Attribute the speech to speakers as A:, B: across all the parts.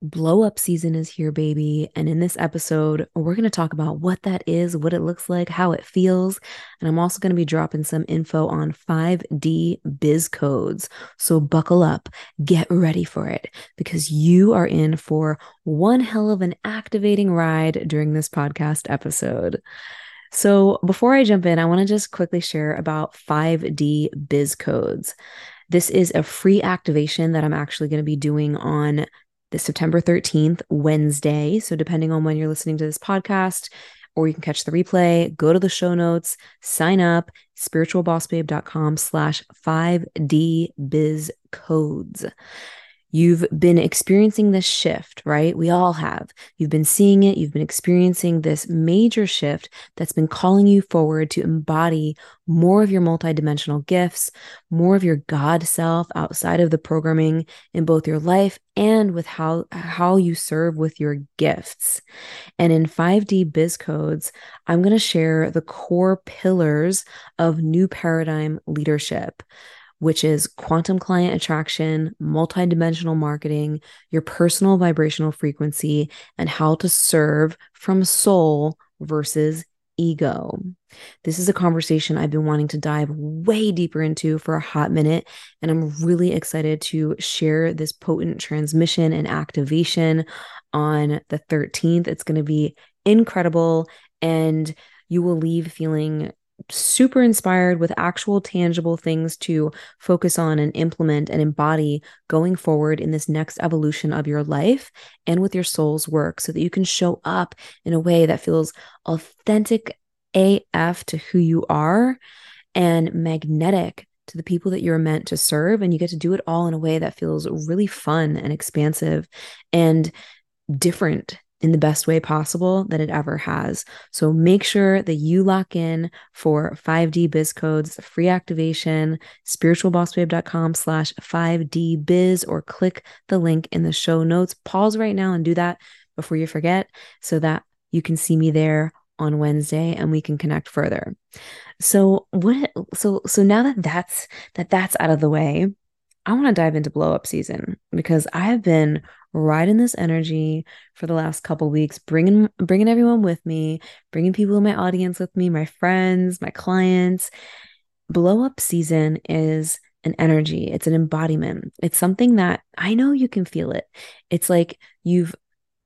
A: Blow up season is here, baby. And in this episode, we're going to talk about what that is, what it looks like, how it feels. And I'm also going to be dropping some info on 5D biz codes. So buckle up, get ready for it, because you are in for one hell of an activating ride during this podcast episode. So before I jump in, I want to just quickly share about 5D biz codes. This is a free activation that I'm actually going to be doing on the September 13th, Wednesday. So, depending on when you're listening to this podcast, or you can catch the replay, go to the show notes, sign up, spiritualbossbabe.com slash 5D biz codes. You've been experiencing this shift, right? We all have. You've been seeing it. You've been experiencing this major shift that's been calling you forward to embody more of your multidimensional gifts, more of your God self outside of the programming in both your life and with how, how you serve with your gifts. And in 5D biz codes, I'm going to share the core pillars of new paradigm leadership which is quantum client attraction, multidimensional marketing, your personal vibrational frequency, and how to serve from soul versus ego. This is a conversation I've been wanting to dive way deeper into for a hot minute, and I'm really excited to share this potent transmission and activation on the 13th. It's going to be incredible, and you will leave feeling super inspired with actual tangible things to focus on and implement and embody going forward in this next evolution of your life and with your soul's work so that you can show up in a way that feels authentic AF to who you are and magnetic to the people that you're meant to serve. And you get to do it all in a way that feels really fun and expansive and different in the best way possible that it ever has. So make sure that you lock in for 5D biz codes, free activation, spiritualbossbabe.com slash 5D biz, or click the link in the show notes. Pause right now and do that before you forget so that you can see me there on Wednesday and we can connect further. So what so so now that that's that that's out of the way, I want to dive into blow up season because I have been riding this energy for the last couple weeks, bringing bringing everyone with me, bringing people in my audience with me, my friends, my clients. Blow up season is an energy, it's an embodiment. It's something that I know you can feel it. It's like you've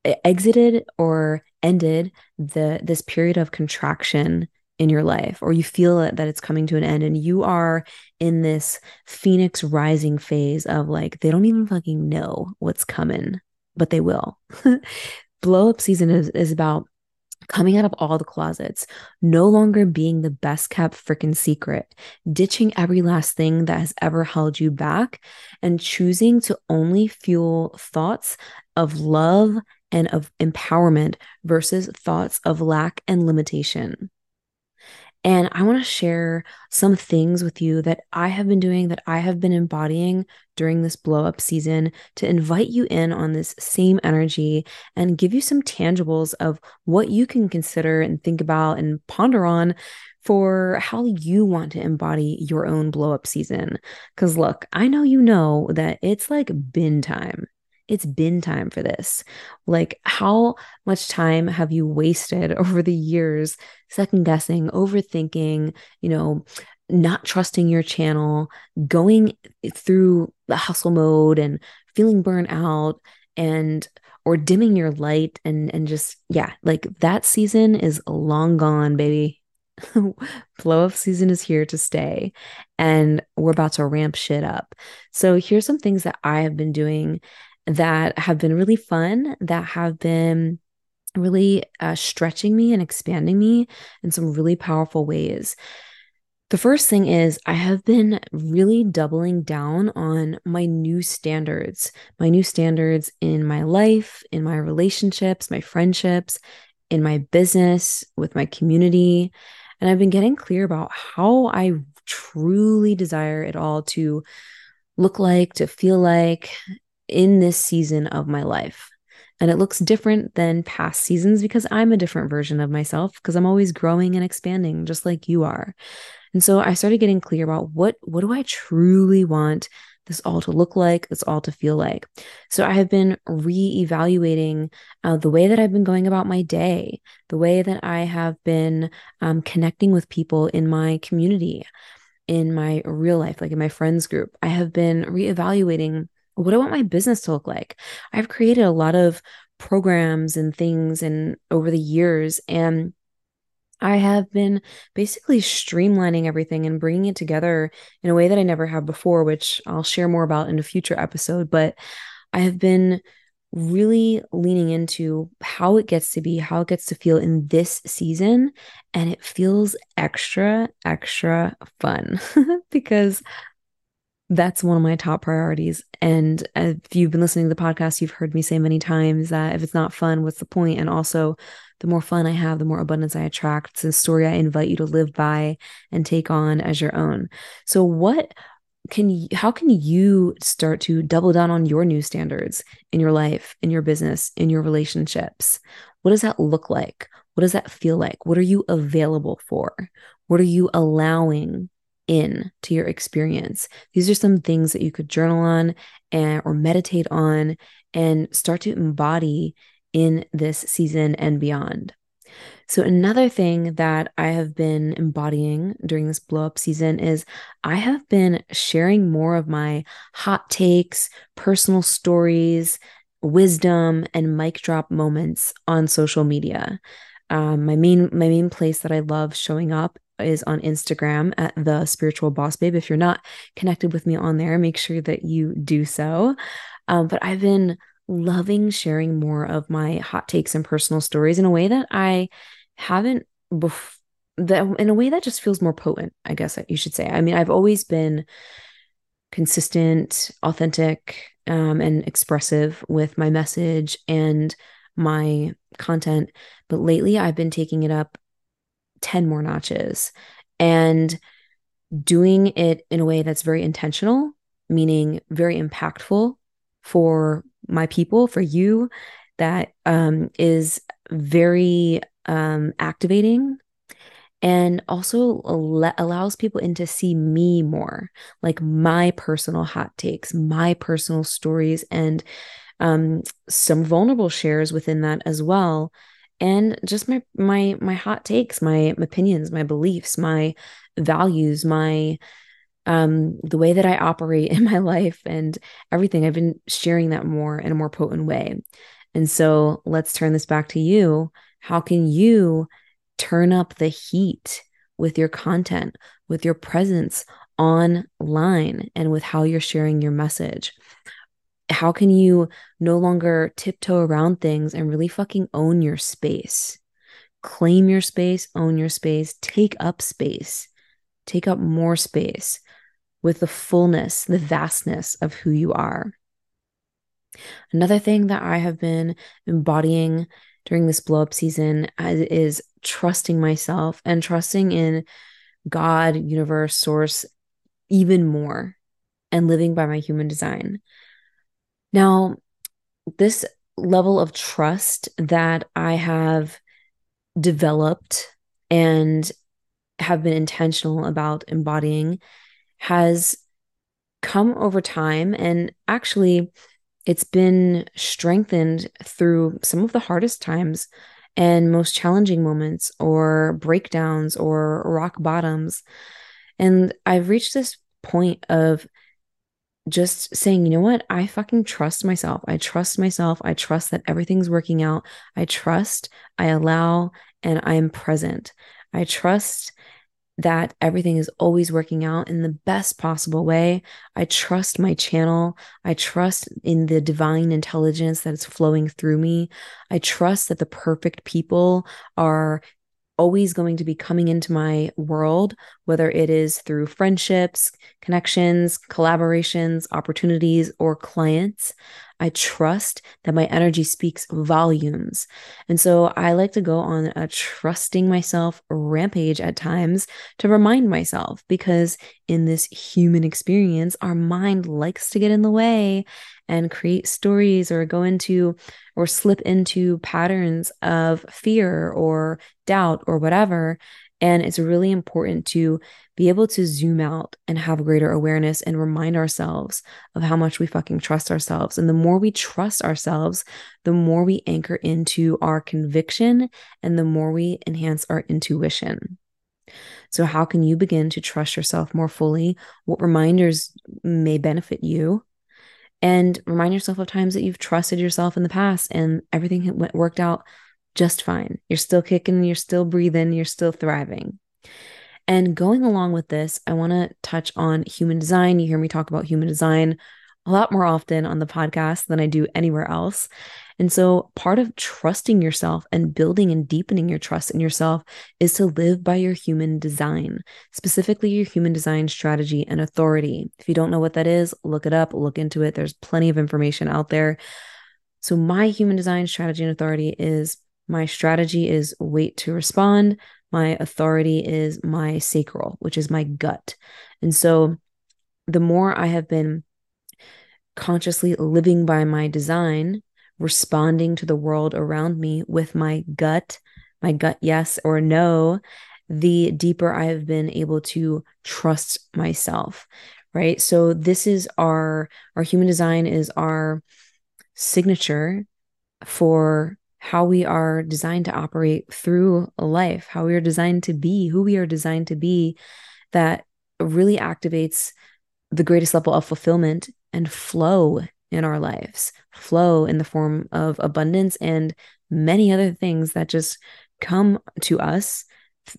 A: exited or ended the this period of contraction in your life or you feel that it's coming to an end and you are in this phoenix rising phase of like they don't even fucking know what's coming but they will blow up season is, is about coming out of all the closets, no longer being the best kept freaking secret, ditching every last thing that has ever held you back, and choosing to only fuel thoughts of love and of empowerment versus thoughts of lack and limitation. And I want to share some things with you that I have been doing, that I have been embodying during this blow up season to invite you in on this same energy and give you some tangibles of what you can consider and think about and ponder on for how you want to embody your own blow up season. Because look, I know you know that it's like been time it's been time for this. Like, how much time have you wasted over the years second guessing, overthinking, you know, not trusting your channel, going through the hustle mode and feeling burnt out and or dimming your light and and just yeah like that season is long gone baby blow up season is here to stay and we're about to ramp shit up so here's some things that i have been doing that have been really fun that have been really uh, stretching me and expanding me in some really powerful ways the first thing is, I have been really doubling down on my new standards, my new standards in my life, in my relationships, my friendships, in my business, with my community. And I've been getting clear about how I truly desire it all to look like, to feel like in this season of my life. And it looks different than past seasons because I'm a different version of myself because I'm always growing and expanding, just like you are. And so I started getting clear about what what do I truly want this all to look like, this all to feel like. So I have been re-evaluating uh, the way that I've been going about my day, the way that I have been um, connecting with people in my community, in my real life, like in my friends group. I have been re-evaluating what do I want my business to look like. I've created a lot of programs and things and over the years and I have been basically streamlining everything and bringing it together in a way that I never have before, which I'll share more about in a future episode. But I have been really leaning into how it gets to be, how it gets to feel in this season. And it feels extra, extra fun because that's one of my top priorities. And if you've been listening to the podcast, you've heard me say many times that if it's not fun, what's the point? And also, the more fun I have, the more abundance I attract. It's a story I invite you to live by and take on as your own. So, what can you, how can you start to double down on your new standards in your life, in your business, in your relationships? What does that look like? What does that feel like? What are you available for? What are you allowing in to your experience? These are some things that you could journal on and or meditate on and start to embody in this season and beyond. So, another thing that I have been embodying during this blow up season is I have been sharing more of my hot takes, personal stories, wisdom, and mic drop moments on social media. Um, my main my main place that I love showing up is on Instagram at the spiritual boss babe. If you're not connected with me on there, make sure that you do so. Um, but I've been loving sharing more of my hot takes and personal stories in a way that I haven't before that in a way that just feels more potent, I guess you should say. I mean, I've always been consistent, authentic, um, and expressive with my message and my content, but lately I've been taking it up 10 more notches and doing it in a way that's very intentional, meaning very impactful for my people, for you, that um, is very um, activating and also al- allows people in to see me more, like my personal hot takes, my personal stories, and um, some vulnerable shares within that as well. And just my my my hot takes, my opinions, my beliefs, my values, my um, the way that I operate in my life and everything. I've been sharing that more in a more potent way. And so let's turn this back to you. How can you turn up the heat with your content, with your presence online, and with how you're sharing your message? How can you no longer tiptoe around things and really fucking own your space? Claim your space, own your space, take up space, take up more space with the fullness, the vastness of who you are. Another thing that I have been embodying during this blow up season uh, is trusting myself and trusting in God, universe, source even more and living by my human design. Now, this level of trust that I have developed and have been intentional about embodying has come over time. And actually it's been strengthened through some of the hardest times and most challenging moments or breakdowns or rock bottoms. And i've reached this point of just saying, you know what? I fucking trust myself. I trust myself. I trust that everything's working out. I trust, I allow, and I am present. I trust that everything is always working out in the best possible way. I trust my channel. I trust in the divine intelligence that is flowing through me. I trust that the perfect people are always going to be coming into my world, whether it is through friendships, connections, collaborations, opportunities, or clients. I trust that my energy speaks volumes. And so I like to go on a trusting myself rampage at times to remind myself because in this human experience, our mind likes to get in the way and create stories or go into or slip into patterns of fear or doubt or whatever. And it's really important to be able to zoom out and have greater awareness and remind ourselves of how much we fucking trust ourselves. And the more we trust ourselves, the more we anchor into our conviction and the more we enhance our intuition. So, how can you begin to trust yourself more fully? What reminders may benefit you? And remind yourself of times that you've trusted yourself in the past and everything worked out just fine. You're still kicking, you're still breathing, you're still thriving. And going along with this, I want to touch on human design. You hear me talk about human design a lot more often on the podcast than I do anywhere else. And so, part of trusting yourself and building and deepening your trust in yourself is to live by your human design, specifically your human design strategy and authority. If you don't know what that is, look it up, look into it. There's plenty of information out there. So, my human design strategy and authority is my strategy is wait to respond. My authority is my sacral, which is my gut. And so the more I have been consciously living by my design, responding to the world around me with my gut, my gut yes or no, the deeper I have been able to trust myself. Right. So this is our our human design is our signature for how we are designed to operate through life, how we are designed to be, who we are designed to be, that really activates the greatest level of fulfillment and flow in our lives, flow in the form of abundance and many other things that just come to us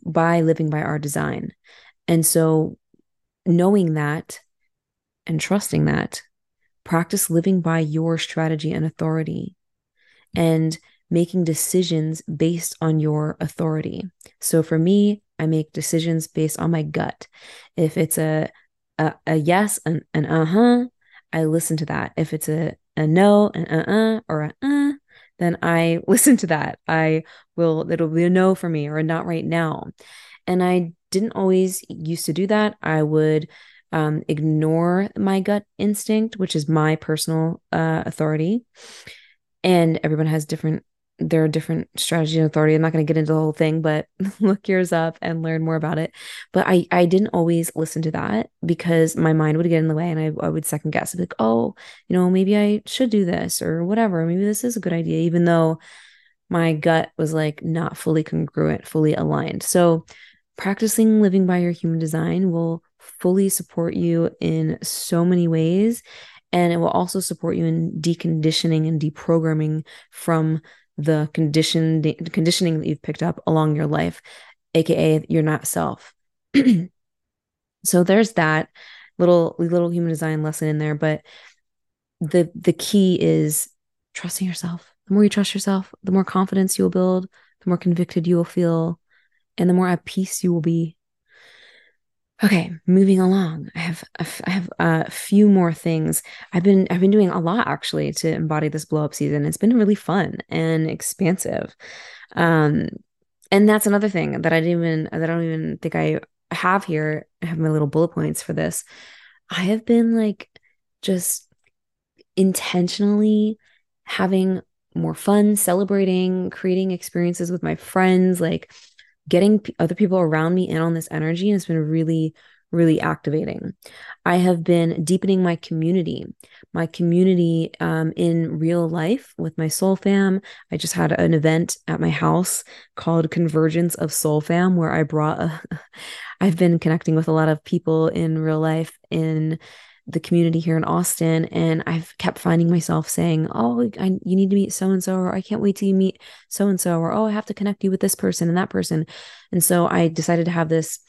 A: by living by our design. And so, knowing that and trusting that, practice living by your strategy and authority. And making decisions based on your authority. So for me, I make decisions based on my gut. If it's a a, a yes, an, an uh-huh, I listen to that. If it's a, a no, an uh-uh, or a uh, then I listen to that. I will, it'll be a no for me or a not right now. And I didn't always used to do that. I would um, ignore my gut instinct, which is my personal uh, authority. And everyone has different there are different strategies and authority. I'm not going to get into the whole thing, but look yours up and learn more about it. But I, I didn't always listen to that because my mind would get in the way and I, I would second guess. like, oh, you know, maybe I should do this or whatever. Maybe this is a good idea, even though my gut was like not fully congruent, fully aligned. So practicing living by your human design will fully support you in so many ways. And it will also support you in deconditioning and deprogramming from the condition the conditioning that you've picked up along your life aka your not self. So there's that little little human design lesson in there but the the key is trusting yourself. The more you trust yourself the more confidence you will build the more convicted you will feel and the more at peace you will be Okay, moving along. I have I have a few more things. I've been I've been doing a lot actually to embody this blow up season. It's been really fun and expansive. Um and that's another thing that I didn't even that I don't even think I have here. I have my little bullet points for this. I have been like just intentionally having more fun, celebrating, creating experiences with my friends, like getting p- other people around me in on this energy and it's been really really activating. I have been deepening my community my community um, in real life with my soul fam. I just had an event at my house called convergence of soul fam where i brought i've been connecting with a lot of people in real life in the community here in Austin. And I've kept finding myself saying, Oh, I, you need to meet so and so, or I can't wait till you meet so and so, or Oh, I have to connect you with this person and that person. And so I decided to have this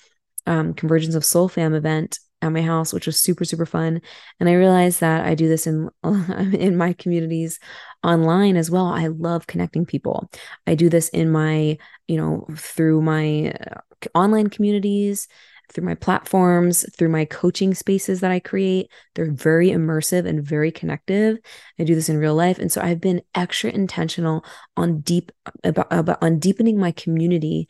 A: um, Convergence of Soul Fam event at my house, which was super, super fun. And I realized that I do this in in my communities online as well. I love connecting people. I do this in my, you know, through my uh, online communities, through my platforms, through my coaching spaces that I create. They're very immersive and very connective. I do this in real life. And so I've been extra intentional on deep about, about on deepening my community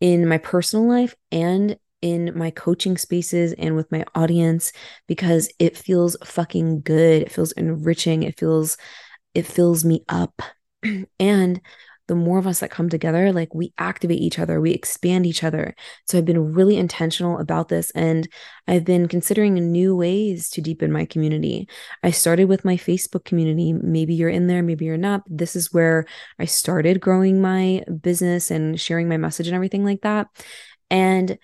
A: in my personal life and in my coaching spaces and with my audience because it feels fucking good. It feels enriching. It feels it fills me up. and the more of us that come together, like we activate each other, we expand each other. So I've been really intentional about this and I've been considering new ways to deepen my community. I started with my Facebook community. Maybe you're in there, maybe you're not. This is where I started growing my business and sharing my message and everything like that. And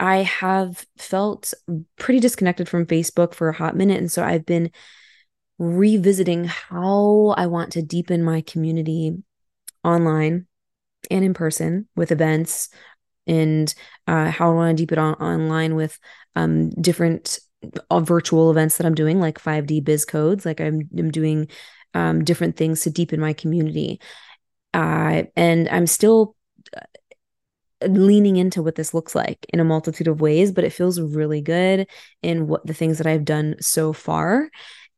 A: I have felt pretty disconnected from Facebook for a hot minute. And so I've been revisiting how I want to deepen my community online and in person with events and uh, how I want to deepen it on online with um, different uh, virtual events that I'm doing, like 5D Biz Codes. Like I'm, I'm doing um, different things to deepen my community. Uh, and I'm still leaning into what this looks like in a multitude of ways, but it feels really good in what the things that I've done so far.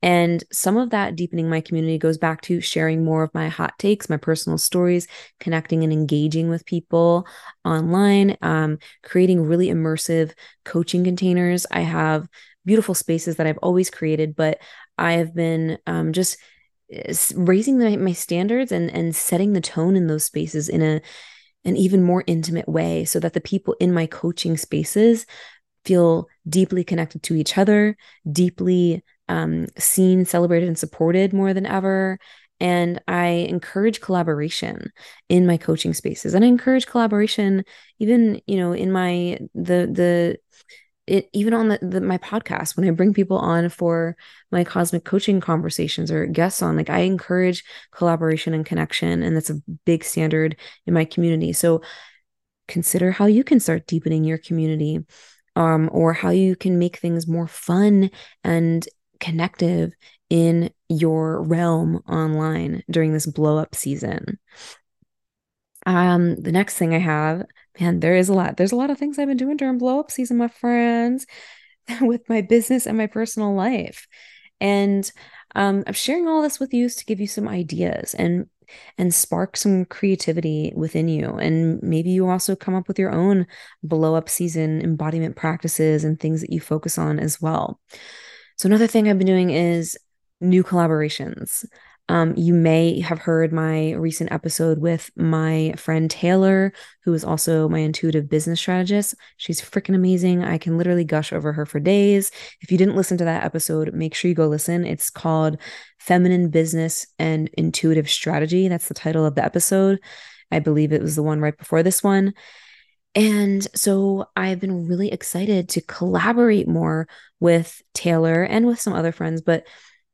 A: And some of that deepening my community goes back to sharing more of my hot takes, my personal stories, connecting and engaging with people online, um, creating really immersive coaching containers. I have beautiful spaces that I've always created, but I have been um, just eh, raising the, my standards and and setting the tone in those spaces in a an even more intimate way so that the people in my coaching spaces feel deeply connected to each other, deeply um, seen, celebrated, and supported more than ever. And I encourage collaboration in my coaching spaces, and I encourage collaboration even, you know, in my the the it even on the, the, my podcast when i bring people on for my cosmic coaching conversations or guests on like i encourage collaboration and connection and that's a big standard in my community so consider how you can start deepening your community um, or how you can make things more fun and connective in your realm online during this blow up season um, the next thing I have, man, there is a lot. There's a lot of things I've been doing during blow up season, my friends, with my business and my personal life. And um, I'm sharing all this with you to give you some ideas and and spark some creativity within you. And maybe you also come up with your own blow up season embodiment practices and things that you focus on as well. So another thing I've been doing is new collaborations. Um, you may have heard my recent episode with my friend Taylor, who is also my intuitive business strategist. She's freaking amazing. I can literally gush over her for days. If you didn't listen to that episode, make sure you go listen. It's called Feminine Business and Intuitive Strategy. That's the title of the episode. I believe it was the one right before this one. And so I've been really excited to collaborate more with Taylor and with some other friends, but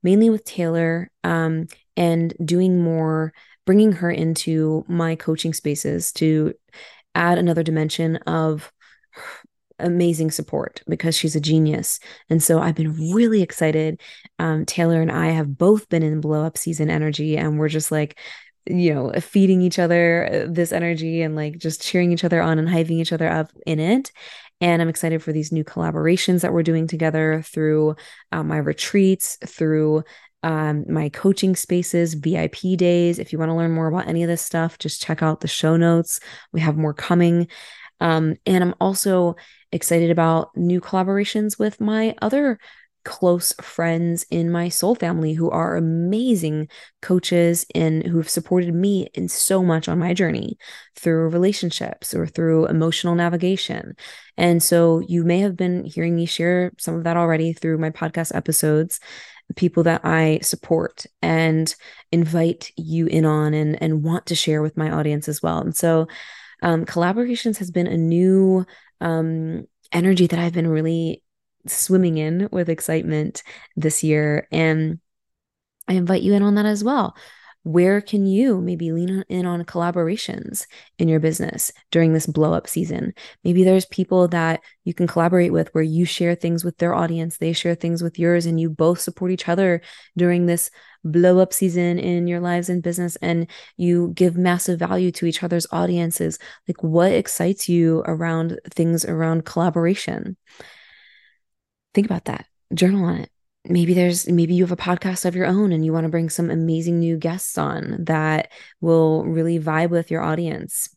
A: mainly with Taylor um, and doing more, bringing her into my coaching spaces to add another dimension of amazing support because she's a genius. And so I've been really excited. Um, Taylor and I have both been in blow up season energy, and we're just like, you know, feeding each other uh, this energy and like just cheering each other on and hyping each other up in it. And I'm excited for these new collaborations that we're doing together through uh, my retreats, through um, my coaching spaces, VIP days. If you want to learn more about any of this stuff, just check out the show notes. We have more coming. Um, and I'm also excited about new collaborations with my other close friends in my soul family who are amazing coaches and who've supported me in so much on my journey through relationships or through emotional navigation. And so you may have been hearing me share some of that already through my podcast episodes people that I support and invite you in on and and want to share with my audience as well. And so um, collaborations has been a new um, energy that I've been really swimming in with excitement this year. And I invite you in on that as well. Where can you maybe lean in on collaborations in your business during this blow up season? Maybe there's people that you can collaborate with where you share things with their audience, they share things with yours, and you both support each other during this blow up season in your lives and business and you give massive value to each other's audiences. Like, what excites you around things around collaboration? Think about that, journal on it. Maybe there's maybe you have a podcast of your own and you want to bring some amazing new guests on that will really vibe with your audience.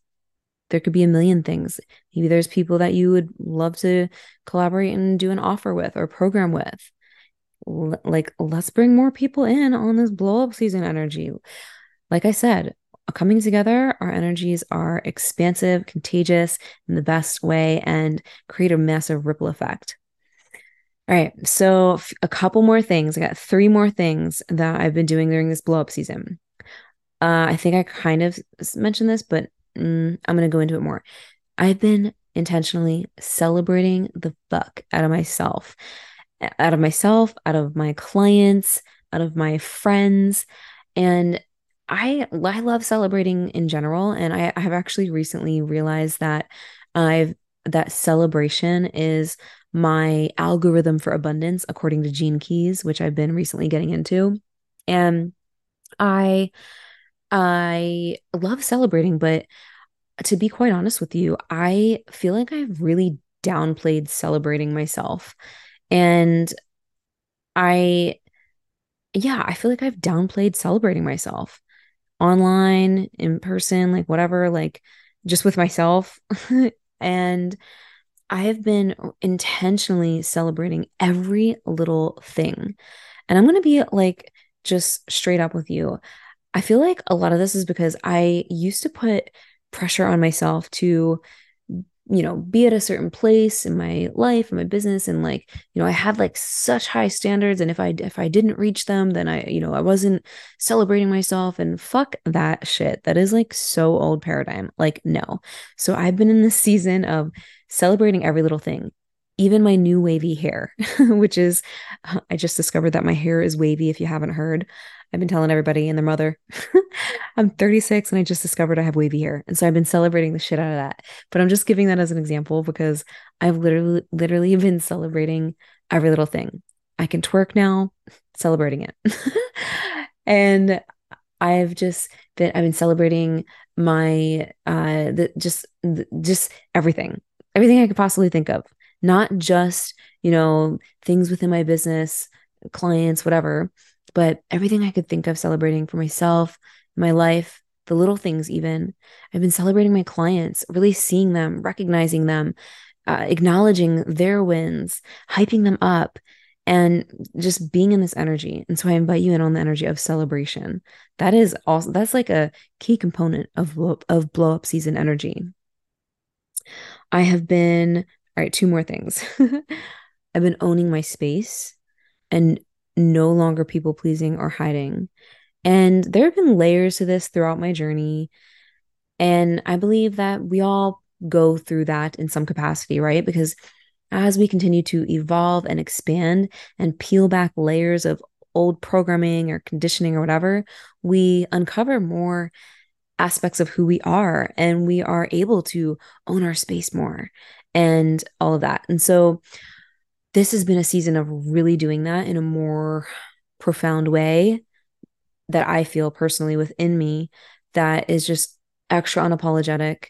A: There could be a million things. Maybe there's people that you would love to collaborate and do an offer with or program with. L- like let's bring more people in on this blow up season energy. Like i said coming together our energies are expansive contagious in the best way and create a massive ripple effect all right. So, a couple more things. I got three more things that I've been doing during this blow up season. Uh, I think I kind of mentioned this, but mm, I'm going to go into it more. I've been intentionally celebrating the fuck out of myself, out of myself, out of my clients, out of my friends. And I, I love celebrating in general. And I, I have actually recently realized that I've, that celebration is my algorithm for abundance according to Gene Keys, which I've been recently getting into. And I I love celebrating, but to be quite honest with you, I feel like I've really downplayed celebrating myself. And I yeah, I feel like I've downplayed celebrating myself online, in person, like whatever, like just with myself. and I have been intentionally celebrating every little thing. And I'm going to be like just straight up with you. I feel like a lot of this is because I used to put pressure on myself to you know be at a certain place in my life and my business and like you know i had like such high standards and if i if i didn't reach them then i you know i wasn't celebrating myself and fuck that shit that is like so old paradigm like no so i've been in this season of celebrating every little thing even my new wavy hair which is i just discovered that my hair is wavy if you haven't heard I've been telling everybody and their mother. I'm 36 and I just discovered I have wavy hair. And so I've been celebrating the shit out of that. But I'm just giving that as an example because I've literally literally been celebrating every little thing. I can twerk now, celebrating it. and I've just been I've been celebrating my uh the just the, just everything. Everything I could possibly think of. Not just, you know, things within my business, clients, whatever but everything I could think of celebrating for myself, my life, the little things, even. I've been celebrating my clients, really seeing them, recognizing them, uh, acknowledging their wins, hyping them up, and just being in this energy. And so I invite you in on the energy of celebration. That is also that's like a key component of of blow up season energy. I have been all right, two more things. I've been owning my space and no longer people pleasing or hiding. And there have been layers to this throughout my journey. And I believe that we all go through that in some capacity, right? Because as we continue to evolve and expand and peel back layers of old programming or conditioning or whatever, we uncover more aspects of who we are and we are able to own our space more and all of that. And so this has been a season of really doing that in a more profound way that I feel personally within me that is just extra unapologetic,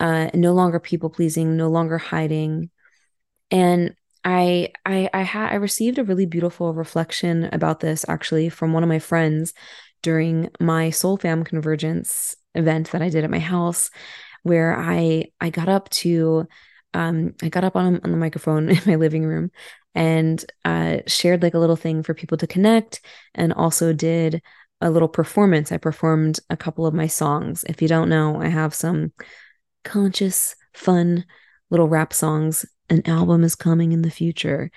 A: uh, no longer people pleasing, no longer hiding. And I I I had I received a really beautiful reflection about this actually from one of my friends during my soul fam convergence event that I did at my house where I I got up to um, I got up on, on the microphone in my living room and uh, shared like a little thing for people to connect and also did a little performance. I performed a couple of my songs. If you don't know, I have some conscious, fun little rap songs. An album is coming in the future.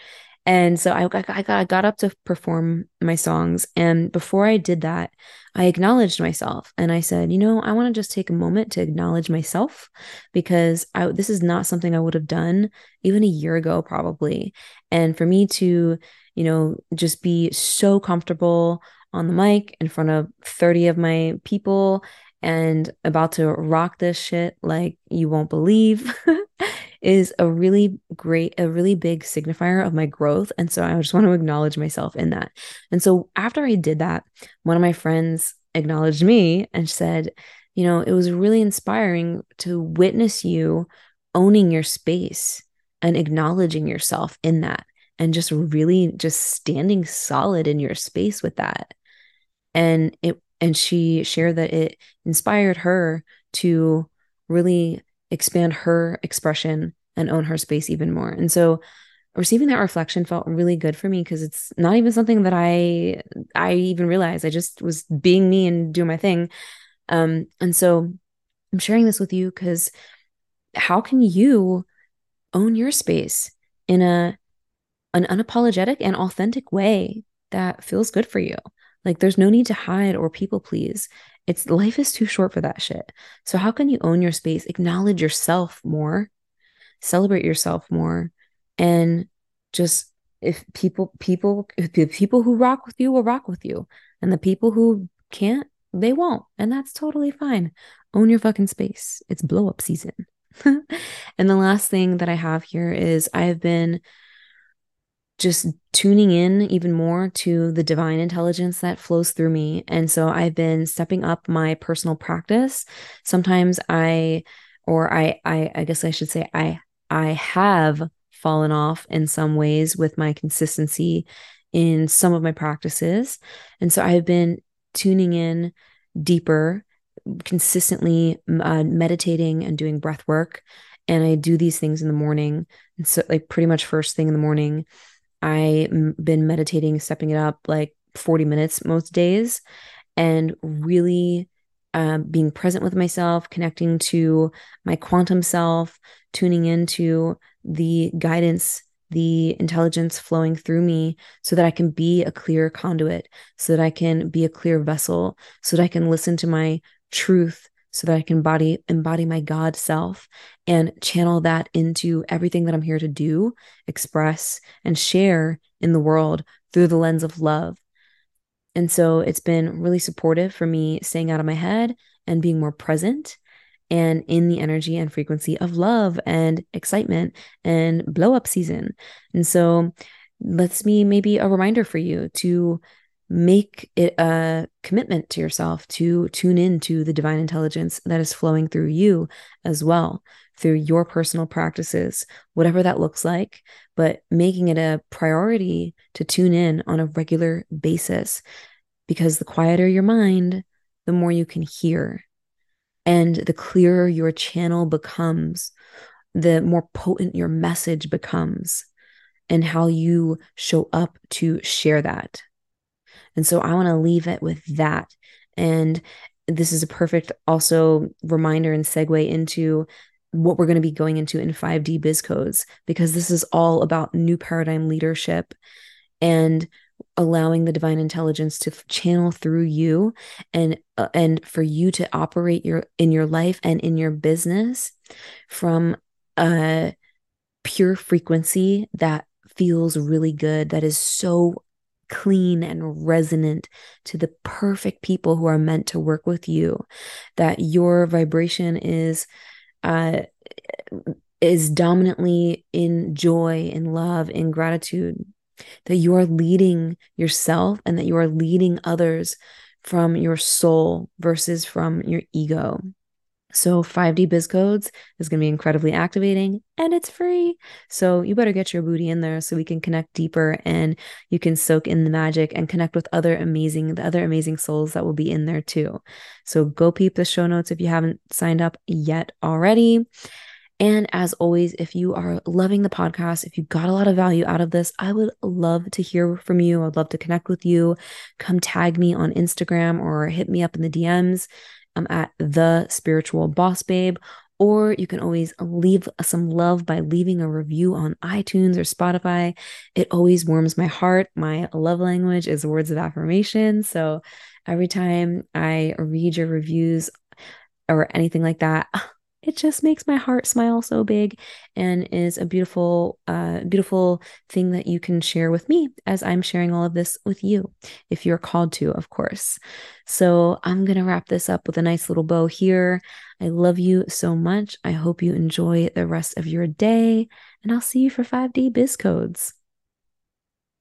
A: And so I, I, got, I got up to perform my songs. And before I did that, I acknowledged myself and I said, you know, I want to just take a moment to acknowledge myself because I, this is not something I would have done even a year ago, probably. And for me to, you know, just be so comfortable on the mic in front of 30 of my people and about to rock this shit like you won't believe is a really great, a really big signifier of my growth. And so I just want to acknowledge myself in that. And so after I did that, one of my friends acknowledged me and said, you know, it was really inspiring to witness you owning your space and acknowledging yourself in that and just really just standing solid in your space with that. And it and she shared that it inspired her to really expand her expression and own her space even more. And so receiving that reflection felt really good for me because it's not even something that I I even realized. I just was being me and doing my thing. Um, and so I'm sharing this with you because how can you own your space in a an unapologetic and authentic way that feels good for you? Like there's no need to hide or people please. It's life is too short for that shit. So how can you own your space, acknowledge yourself more, celebrate yourself more, and just if people people if the people who rock with you will rock with you, and the people who can't, they won't, and that's totally fine. Own your fucking space. It's blow up season. and the last thing that I have here is I have been just tuning in even more to the divine intelligence that flows through me. And so I've been stepping up my personal practice. Sometimes I, or I, I, I guess I should say, I, I have fallen off in some ways with my consistency in some of my practices. And so I've been tuning in deeper, consistently uh, meditating and doing breath work. And I do these things in the morning. And so, like, pretty much first thing in the morning. I've been meditating, stepping it up like 40 minutes most days, and really um, being present with myself, connecting to my quantum self, tuning into the guidance, the intelligence flowing through me so that I can be a clear conduit, so that I can be a clear vessel, so that I can listen to my truth so that I can body embody my God self and channel that into everything that I'm here to do, express, and share in the world through the lens of love. And so it's been really supportive for me staying out of my head and being more present and in the energy and frequency of love and excitement and blow up season. And so let's me maybe a reminder for you to make it a commitment to yourself to tune in to the divine intelligence that is flowing through you as well through your personal practices whatever that looks like but making it a priority to tune in on a regular basis because the quieter your mind the more you can hear and the clearer your channel becomes the more potent your message becomes and how you show up to share that and so I want to leave it with that. And this is a perfect also reminder and segue into what we're going to be going into in 5D biz codes because this is all about new paradigm leadership and allowing the divine intelligence to channel through you and uh, and for you to operate your in your life and in your business from a pure frequency that feels really good that is so clean and resonant to the perfect people who are meant to work with you that your vibration is uh is dominantly in joy in love in gratitude that you are leading yourself and that you are leading others from your soul versus from your ego so 5D Biz Codes is going to be incredibly activating and it's free. So you better get your booty in there so we can connect deeper and you can soak in the magic and connect with other amazing the other amazing souls that will be in there too. So go peep the show notes if you haven't signed up yet already. And as always, if you are loving the podcast, if you got a lot of value out of this, I would love to hear from you. I'd love to connect with you. Come tag me on Instagram or hit me up in the DMs I'm at the spiritual boss babe, or you can always leave some love by leaving a review on iTunes or Spotify. It always warms my heart. My love language is words of affirmation. So every time I read your reviews or anything like that, it just makes my heart smile so big and is a beautiful uh beautiful thing that you can share with me as i'm sharing all of this with you if you're called to of course. So i'm going to wrap this up with a nice little bow here. I love you so much. I hope you enjoy the rest of your day and i'll see you for 5d biz codes